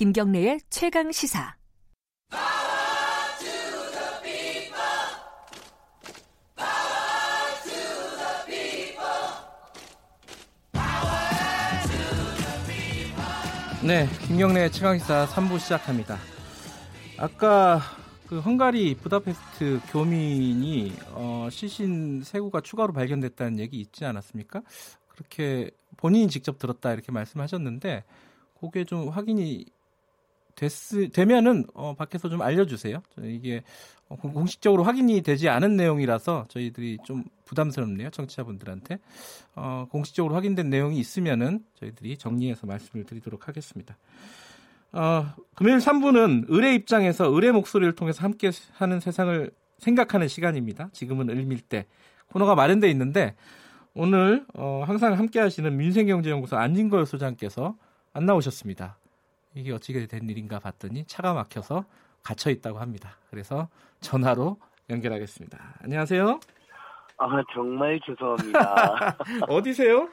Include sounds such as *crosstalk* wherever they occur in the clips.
김경래의 최강 시사. 네, 김경래 최강시사 3부 시작합니다. 아까 그 헝가리 부다페스트 교민이 어, 시신 세구가 추가로 발견됐다는 얘기 있지 않았습니까? 그렇게 본인이 직접 들었다 이렇게 말씀하셨는데 그게 좀 확인이 됐, 되면은 어, 밖에서 좀 알려주세요. 이게 어, 공식적으로 확인이 되지 않은 내용이라서 저희들이 좀 부담스럽네요. 청취자분들한테 어, 공식적으로 확인된 내용이 있으면은 저희들이 정리해서 말씀을 드리도록 하겠습니다. 어, 금요일 3부는 의뢰 입장에서 의뢰 목소리를 통해서 함께 하는 세상을 생각하는 시간입니다. 지금은 을밀 때 코너가 마련돼 있는데 오늘 어, 항상 함께 하시는 민생경제연구소 안진걸 소장께서 안 나오셨습니다. 이게 어찌게 된 일인가 봤더니 차가 막혀서 갇혀 있다고 합니다. 그래서 전화로 연결하겠습니다. 안녕하세요. 아 정말 죄송합니다. *laughs* 어디세요?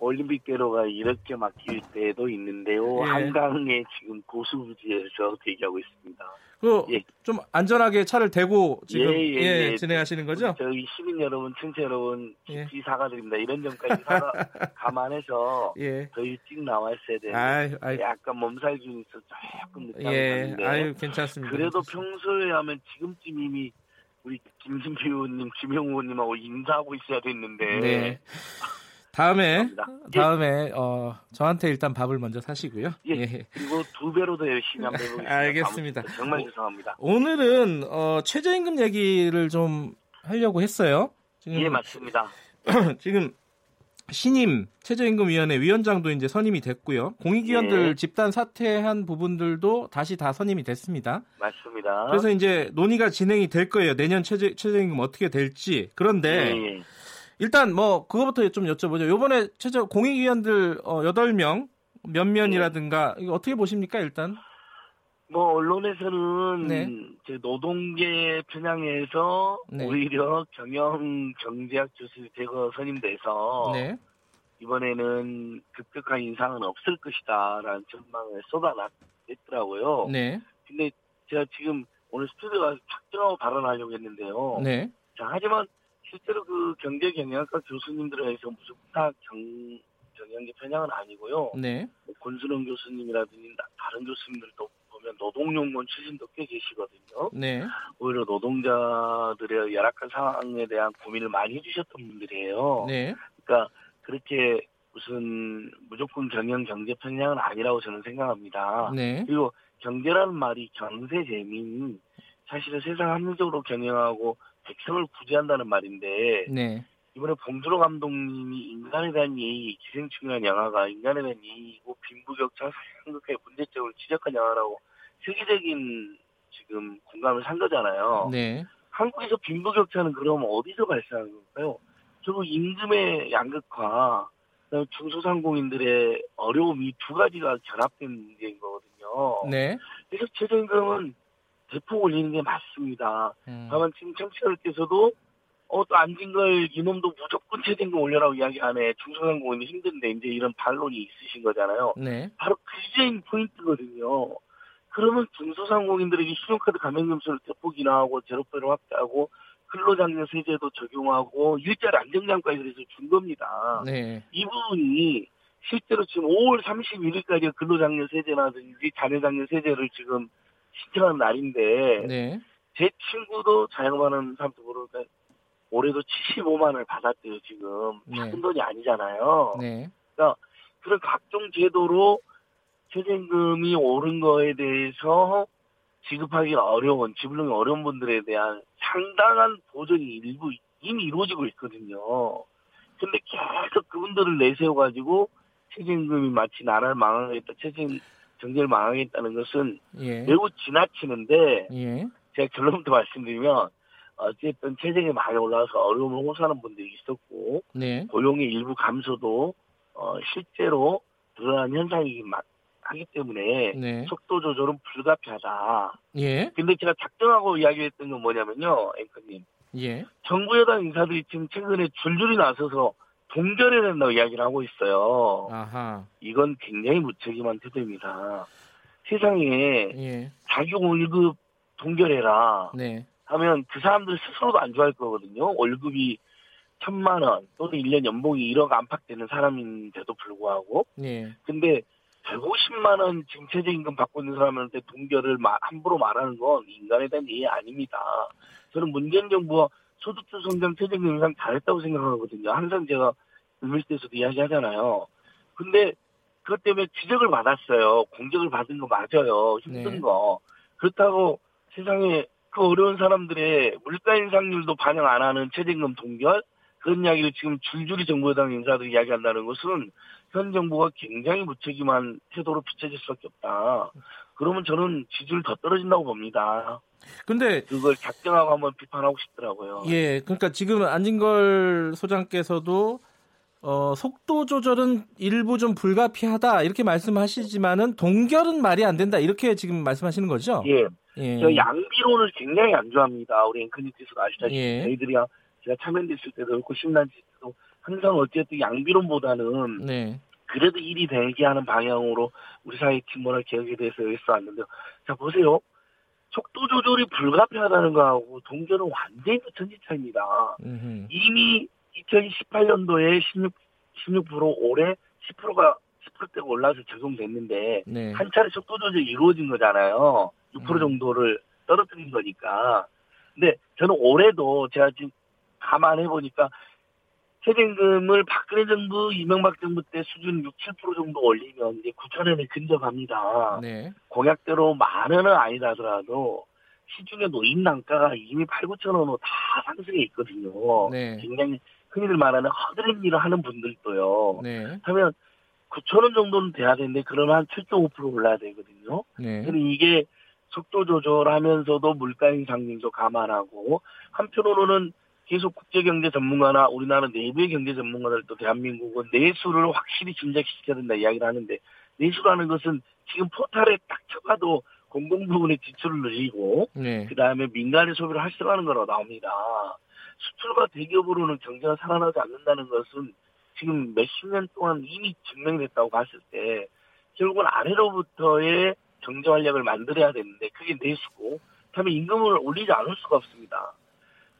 올림픽대로가 이렇게 막힐 때도 있는데요. 예. 한강에 지금 고수부지에서 대기하고 있습니다. 그좀 예. 안전하게 차를 대고 지금 예, 예, 예, 예. 진행하시는 거죠? 저희 시민 여러분, 청취 여러분 깊이 예. 사과드립니다. 이런 점까지 사과 *laughs* 감안해서 더 일찍 나왔어야 되는데 아이, 약간 몸살균이 있어 조금 늦다고 예, 아유 괜찮습니다. 그래도 평소에 하면 지금쯤 이미 우리 김진표 의원님, 김영우 의원님하고 인사하고 있어야 됐는데. 네. 다음에 예. 다음에 어, 저한테 일단 밥을 먼저 사시고요. 예. 예. 그리고 두 배로 더 열심히 한번 해보겠습니다. *laughs* 알겠습니다. 정말 죄송합니다. 오늘은 어, 최저임금 얘기를 좀 하려고 했어요. 지금, 예 맞습니다. *clears throat* 지금 신임 최저임금위원회 위원장도 이제 선임이 됐고요. 공익위원들 예. 집단 사퇴한 부분들도 다시 다 선임이 됐습니다. 맞습니다. 그래서 이제 논의가 진행이 될 거예요. 내년 최저, 최저임금 어떻게 될지. 그런데 예. 일단 뭐 그거부터 좀 여쭤보죠. 요번에 최저 공익위원들 어, 8명 면면이라든가 이거 어떻게 보십니까 일단? 뭐 언론에서는 네. 노동계 편향에서 네. 오히려 경영 경제학 교수 대거 선임돼서 네. 이번에는 급격한 인상은 없을 것이다라는 전망을 쏟아냈더라고요. 네. 근데 제가 지금 오늘 스튜디오 가서 착정하고 발언하려고 했는데요. 네. 경제 경영학과 교수님들에 의해서 무조건 다 경, 경영계 편향은 아니고요. 네. 뭐 권순원 교수님이라든지 다른 교수님들도 보면 노동용문 출신도 꽤 계시거든요. 네. 오히려 노동자들의 열악한 상황에 대한 고민을 많이 해주셨던 분들이에요. 네. 그러니까 그렇게 무슨 무조건 경영 경제 편향은 아니라고 저는 생각합니다. 네. 그리고 경제라는 말이 경세 재민 사실은 세상 합리적으로 경영하고 백성을 구제한다는 말인데 네. 이번에 봉준호 감독님이 인간에 대한 예의, 기생충이라는 영화가 인간에 대한 예의고 빈부격차 상극의 문제점을 지적한 영화라고 세계적인 지금 공감을 산 거잖아요. 네. 한국에서 빈부격차는 그럼 어디서 발생하는 걸까요? 결국 임금의 양극화, 중소상공인들의 어려움 이 두 가지가 결합된 문제인 거거든요. 네. 그래서 최저임금은 대폭 올리는 게 맞습니다. 음. 다만 지금 청취자들께서도 어, 또 안진걸 이놈도 무조건 최저임금 올려라고 이야기하네. 중소상공인이 힘든데 이제 이런 반론이 있으신 거잖아요. 네. 바로 그게 포인트거든요. 그러면 중소상공인들에게 신용카드 가맹점수를 대폭 인하하고 제로페를 확대하고 근로장려 세제도 적용하고 일자리 안정장까지 그래서 준 겁니다. 네. 이 부분이 실제로 지금 5월 31일까지 근로장려 세제라든지 자녀장려 세제를 지금 신청하는 날인데 네. 제 친구도 자영업하는 사람도 모르니까 올해도 75만 원을 받았대요 지금 네. 작은 돈이 아니잖아요. 네. 그러니까 그런 각종 제도로 최저임금이 오른 거에 대해서 지급하기 어려운 지불하기 어려운 분들에 대한 상당한 보전이 일부 이미 이루어지고 있거든요. 근데 계속 그분들을 내세워 가지고 최저임금이 마치 나라를 망하겠다 최저임 경제를 망하겠다는 것은 예. 매우 지나치는데 예. 제가 결론부터 말씀드리면 어쨌든 체증이 많이 올라와서 어려움을 호소하는 분들이 있었고 네. 고용의 일부 감소도 어, 실제로 드러난 현상이기 하기 때문에 네. 속도 조절은 불가피하다. 예. 근데 제가 작정하고 이야기했던 건 뭐냐면요, 앵커님. 예. 정부 여당 인사들이 지금 최근에 줄줄이 나서서 동결해야 된다고 이야기를 하고 있어요. 아하. 이건 굉장히 무책임한 태도입니다. 세상에 예. 자기 월급 동결해라 네. 하면 그 사람들 스스로도 안 좋아할 거거든요. 월급이 천만 원 또는 1년 연봉이 1억 안팎 되는 사람인데도 불구하고. 네. 근데 150만 원 지금 최저임금 받고 있는 사람한테 동결을 함부로 말하는 건 인간에 대한 이해 아닙니다. 저는 문재인 정부가 소득주 성장 최저임금 인상 잘했다고 생각하거든요. 항상 제가 을밀대에서도 이야기하잖아요. 근데 그것 때문에 지적을 받았어요. 공적을 받은 거 맞아요. 힘든 네. 거. 그렇다고 세상에 그 어려운 사람들의 물가 인상률도 반영 안 하는 최저임금 동결 그런 이야기를 지금 줄줄이 정부 여당 인사들이 이야기한다는 것은 현 정부가 굉장히 무책임한 태도로 비춰질 수밖에 없다. 그러면 저는 지지율 더 떨어진다고 봅니다. 근데 그걸 작정하고 한번 비판하고 싶더라고요. 예, 그러니까 지금 안진걸 소장께서도 어, 속도 조절은 일부 좀 불가피하다 이렇게 말씀하시지만은 동결은 말이 안 된다 이렇게 지금 말씀하시는 거죠? 예. 예. 저 양비론을 굉장히 안 좋아합니다. 우리 앵커님께서도 아시다시피 예. 저희들이 제가 참여됐을 때도 그렇고 심란지 때도 항상 어쨌든 양비론보다는 네. 그래도 일이 되게 하는 방향으로 우리 사회 팀원을 개혁에 대해서 했어 왔는데 자 보세요. 속도 조절이 불가피하다는 거하고 동결은 완전히 천지 차입니다. 이미 2018년도에 16, 16% 올해 10%가 10%대가 올라서 적용됐는데 네. 한 차례 속도 조절이 이루어진 거잖아요. 6% 음. 정도를 떨어뜨린 거니까. 근데 저는 올해도 제가 지금 감안해 보니까 최저임금을 박근혜 정부, 이명박 정부 때 수준 6, 7% 정도 올리면 이제 9천 원에 근접합니다. 네. 공약대로 만 원은 아니다 하더라도 시중에 노인 단가가 이미 8, 9천 원으로 다 상승해 있거든요. 네. 굉장히 흔히들 말하는 허드렛 일을 하는 분들도요. 네. 하면 9천 원 정도는 돼야 되는데 그러면 한 7.5% 올라야 되거든요. 네. 근데 이게 속도 조절하면서도 물가 인상률도 감안하고 한편으로는 계속 국제경제 전문가나 우리나라 내부의 경제 전문가들도 대한민국은 내수를 확실히 진작시켜야 된다 이야기를 하는데 내수라는 것은 지금 포탈에 딱 쳐봐도 공공부문의 지출을 늘리고 네. 그 다음에 민간의 소비를 활성화하는 거로 나옵니다. 수출과 대기업으로는 경제가 살아나지 않는다는 것은 지금 몇십 년 동안 이미 증명됐다고 봤을 때 결국은 아래로부터의 경제 활력을 만들어야 되는데 그게 내수고 그다음에 임금을 올리지 않을 수가 없습니다.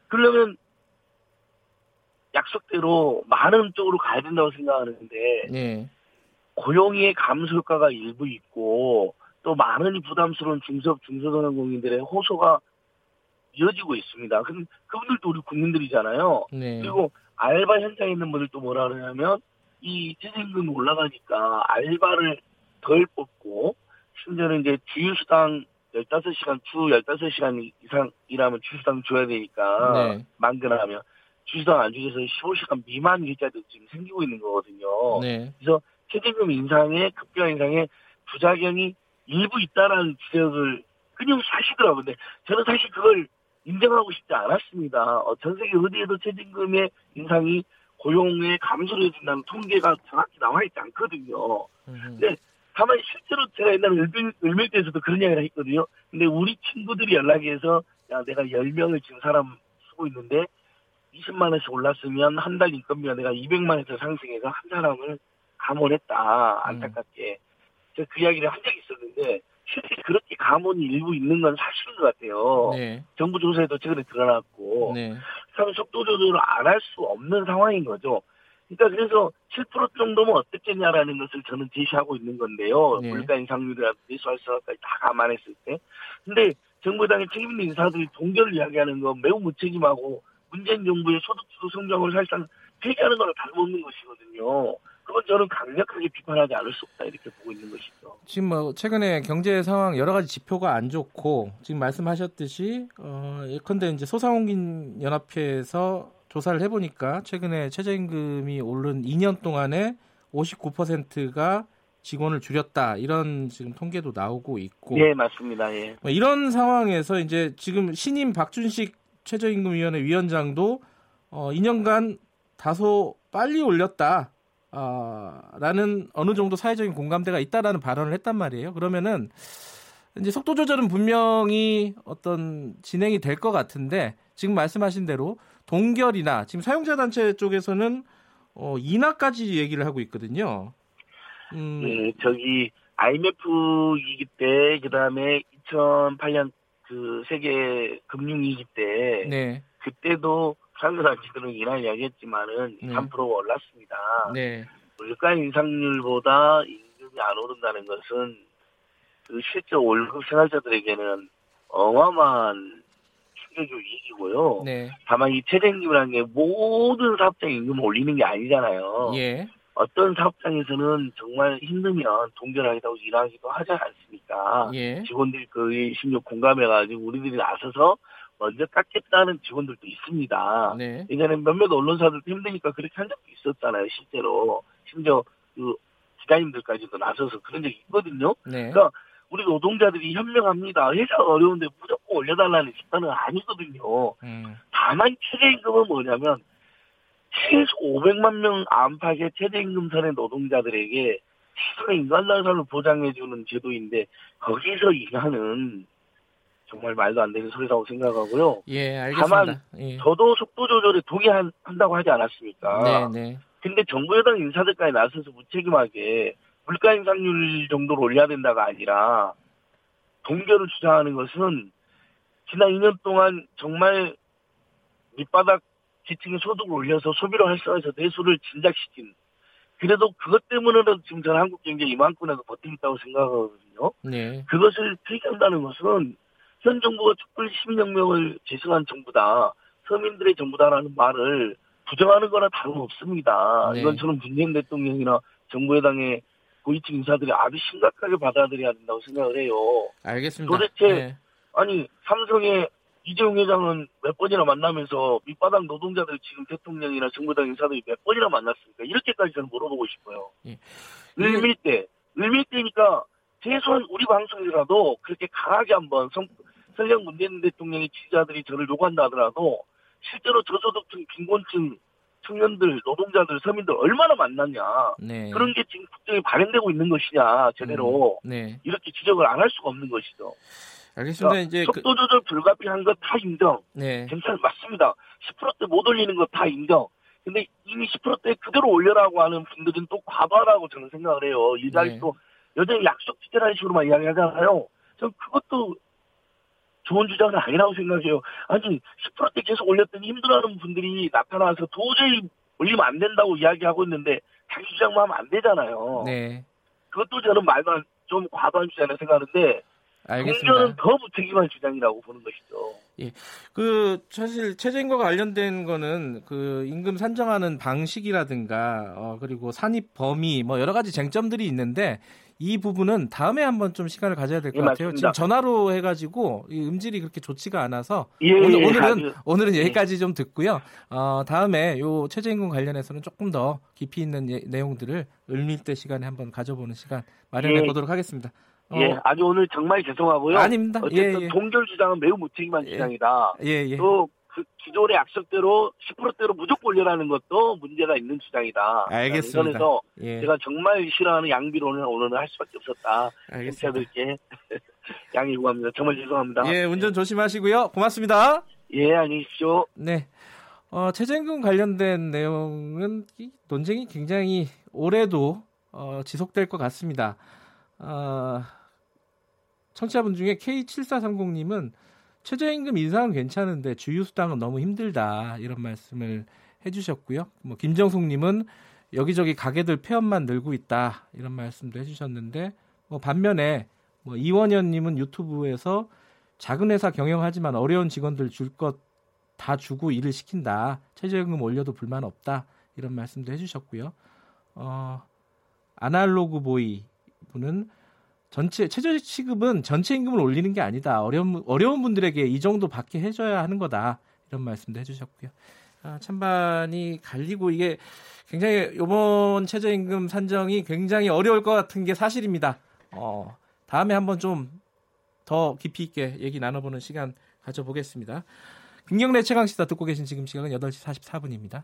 그러려면 약속대로 많은 쪽으로 가야 된다고 생각하는데 네. 고용의 감소 효과가 일부 있고 또 많은 부담스러운 중소업 중소상공인들의 호소가 이어지고 있습니다. 그럼 그분들도 우리 국민들이잖아요. 네. 그리고 알바 현장에 있는 분들도 뭐라 그러냐면 이 최저임금이 올라가니까 알바를 덜 뽑고 심지어는 이제 주휴수당 15시간, 주 15시간 이상 일하면 주휴수당 줘야 되니까 네. 만근하면 주주당 안 주셔서 15시간 미만 일자도 지금 생기고 있는 거거든요. 네. 그래서 최저임금 인상에 급여 인상에 부작용이 일부 있다라는 지적을 그냥 사시더라고요. 근데 저는 사실 그걸 인정하고 싶지 않았습니다. 어, 전 세계 어디에도 최저임금의 인상이 고용에 감소를 해준다는 통계가 정확히 나와 있지 않거든요. 근데 다만 실제로 제가 옛날에 을밀, 을밀대에서도 그런 이야기를 했거든요. 근데 우리 친구들이 연락해서 야 내가 10명을 지금 사람 쓰고 있는데 20만 원씩 올랐으면 한 달 인건비가 내가 200만 원에서 상승해서 한 사람을 감원했다. 안타깝게. 음. 제가 그 이야기를 한 적이 있었는데 실제 그렇게 감원이 일부 있는 건 사실인 것 같아요. 네. 정부 조사에도 최근에 드러났고 네. 참 속도 조절을 안 할 수 없는 상황인 거죠. 그러니까 그래서 7% 정도면 어떻겠냐라는 것을 저는 제시하고 있는 건데요. 네. 물가 인상률이나 내수 활성화까지 다 감안했을 때. 근데 정부당의 책임있는 인사들이 동결을 이야기하는 건 매우 무책임하고 문재인 정부의 소득주도 성장을 사실상 폐기하는 거랑 다름없는 것이거든요. 그건 저는 강력하게 비판하지 않을 수 없다 이렇게 보고 있는 것이죠. 지금 뭐 최근에 경제 상황 여러 가지 지표가 안 좋고 지금 말씀하셨듯이 어 예컨대 이제 소상공인 연합회에서 조사를 해보니까 최근에 최저임금이 오른 2년 동안에 59%가 직원을 줄였다 이런 지금 통계도 나오고 있고. 예 맞습니다. 예. 뭐 이런 상황에서 이제 지금 신임 박준식 최저임금위원회 위원장도 어, 2년간 다소 빨리 올렸다. 어, 라는 어느 정도 사회적인 공감대가 있다라는 발언을 했단 말이에요. 그러면은 이제 속도 조절은 분명히 어떤 진행이 될 것 같은데 지금 말씀하신 대로 동결이나 지금 사용자 단체 쪽에서는 어, 인하까지 얘기를 하고 있거든요. 음. 네, 저기 IMF 위기 때 그다음에 2008년 그 세계 금융 위기 때 네. 그때도 상승단지들은 인하 이야기했지만은 네. 3%가 올랐습니다. 네. 물가 인상률보다 임금이 안 오른다는 것은 그 실제 월급 생활자들에게는 어마어마한 충격이 위기고요. 네. 다만 이 최저임금이라는 게 모든 사업장 임금을 올리는 게 아니잖아요. 예. 어떤 사업장에서는 정말 힘들면 동결하기도 일하기도 하지 않습니 까? 예. 직원들이 거의 심지어 공감해가지고 우리들이 나서서 먼저 깎겠다는 직원들도 있습니다. 네. 예전에 몇몇 언론사들도 힘드니까 그렇게 한 적도 있었잖아요, 실제로. 심지어 그 기자님들까지도 나서서 그런 적이 있거든요. 네. 그러니까 우리 노동자들이 현명합니다. 회사가 어려운데 무조건 올려달라는 집단은 아니거든요. 음. 다만 최저임금은 뭐냐면 최소 500만 명 안팎의 최저임금 선의 노동자들에게 시선의 인간날선을 보장해주는 제도인데 거기서 일하는 정말 말도 안 되는 소리라고 생각하고요. 예, 알겠습니다. 다만 예. 저도 속도 조절에 동의한다고 하지 않았습니까? 네, 네. 근데 정부 여당 인사들까지 나서서 무책임하게 물가 인상률 정도로 올려야 된다가 아니라 동결을 주장하는 것은 지난 2년 동안 정말 밑바닥 지층의 소득을 올려서 소비를 활성화해서 내수를 진작시킨 그래도 그것 때문에는 지금 전 한국 경제 이만큼이라도 버티고 있다고 생각하거든요. 네. 그것을 폐기한다는 것은 현 정부가 촛불 시민혁명을 제승한 정부다. 서민들의 정부다라는 말을 부정하는 거나 다름없습니다. 네. 이건 저는 문재인 대통령이나 정부 여당의 고위층 인사들이 아주 심각하게 받아들여야 된다고 생각을 해요. 알겠습니다. 도대체 네. 아니 삼성의 이재용 회장은 몇 번이나 만나면서 밑바닥 노동자들 지금 대통령이나 정부당 인사들이 몇 번이나 만났습니까? 이렇게까지 저는 물어보고 싶어요. 예. 을밀대, 을밀대니까 최소한 우리 방송이라도 그렇게 강하게 한번 성, 설령 문재인 대통령의 지지자들이 저를 요구한다 하더라도 실제로 저소득층, 빈곤층 청년들, 노동자들, 서민들 얼마나 만났냐. 네. 그런 게 지금 국정에 발행되고 있는 것이냐, 제대로. 음, 네. 이렇게 지적을 안 할 수가 없는 것이죠. 알겠습니다. 그러니까 이제 속도 조절 그... 불가피한 거다 인정. 네. 괜찮 맞습니다. 10%대 못 올리는 거다 인정. 근데 이미 10%대 그대로 올려라고 하는 분들은 또 과도하다고 저는 생각을 해요. 일자리도 네. 여전히 약속 지켜라는 식으로만 이야기하잖아요. 전 그것도 좋은 주장은 아니라고 생각해요. 아니 10%대 계속 올렸더니 힘들어하는 분들이 나타나서 도저히 올리면 안 된다고 이야기하고 있는데 자기 주장만 하면 안 되잖아요. 네. 그것도 저는 안, 좀 과도한 주장이라고 생각하는데 알겠습니다. 공전은 더 무책임한 주장이라고 보는 것이죠. 예. 그 사실 최저임과 관련된 거는 그 임금 산정하는 방식이라든가 어 그리고 산입 범위 뭐 여러 가지 쟁점들이 있는데 이 부분은 다음에 한번 좀 시간을 가져야 될것 예, 같아요. 맞습니다. 지금 전화로 해가지고 이 음질이 그렇게 좋지가 않아서 예, 오늘, 예, 오늘은 오늘은 예. 여기까지 좀 듣고요. 어, 다음에 요 최저임금 관련해서는 조금 더 깊이 있는 예, 내용들을 을밀대 시간에 한번 가져보는 시간 마련해 예. 보도록 하겠습니다. 어. 예, 아주 오늘 정말 죄송하고요. 아닙니다. 어쨌든 동결 주장은 매우 무책임한 주장이다. 예, 예. 또 그 기존의 약속대로 10%대로 무조건 올려라는 것도 문제가 있는 주장이다. 알겠습니다. 그래서 예. 제가 정말 싫어하는 양비론을 오늘은 할 수밖에 없었다. 청취자들께 *laughs* 양해 구합니다. 정말 죄송합니다. 예, 운전 조심하시고요. 고맙습니다. 예, 안녕히 계십시오. 네. 어, 최저임금 관련된 내용은 논쟁이 굉장히 올해도 어, 지속될 것 같습니다. 어, 청취자분 중에 K7430님은 최저임금 인상은 괜찮은데 주유수당은 너무 힘들다 이런 말씀을 해주셨고요. 뭐 김정숙님은 여기저기 가게들 폐업만 늘고 있다 이런 말씀도 해주셨는데 뭐 반면에 뭐 이원현님은 유튜브에서 작은 회사 경영하지만 어려운 직원들 줄 것 다 주고 일을 시킨다 최저임금 올려도 불만 없다 이런 말씀도 해주셨고요. 어, 아날로그 보이 분은 전체 최저 시급은 전체 임금을 올리는 게 아니다. 어려운 어려운 분들에게 이 정도 받게 해줘야 하는 거다. 이런 말씀도 해주셨고요. 아, 찬반이 갈리고 이게 굉장히 이번 최저임금 산정이 굉장히 어려울 것 같은 게 사실입니다. 어, 다음에 한번 좀 더 깊이 있게 얘기 나눠보는 시간 가져보겠습니다. 김경래 최강 시사 듣고 계신 지금 시각은 8시 44분입니다.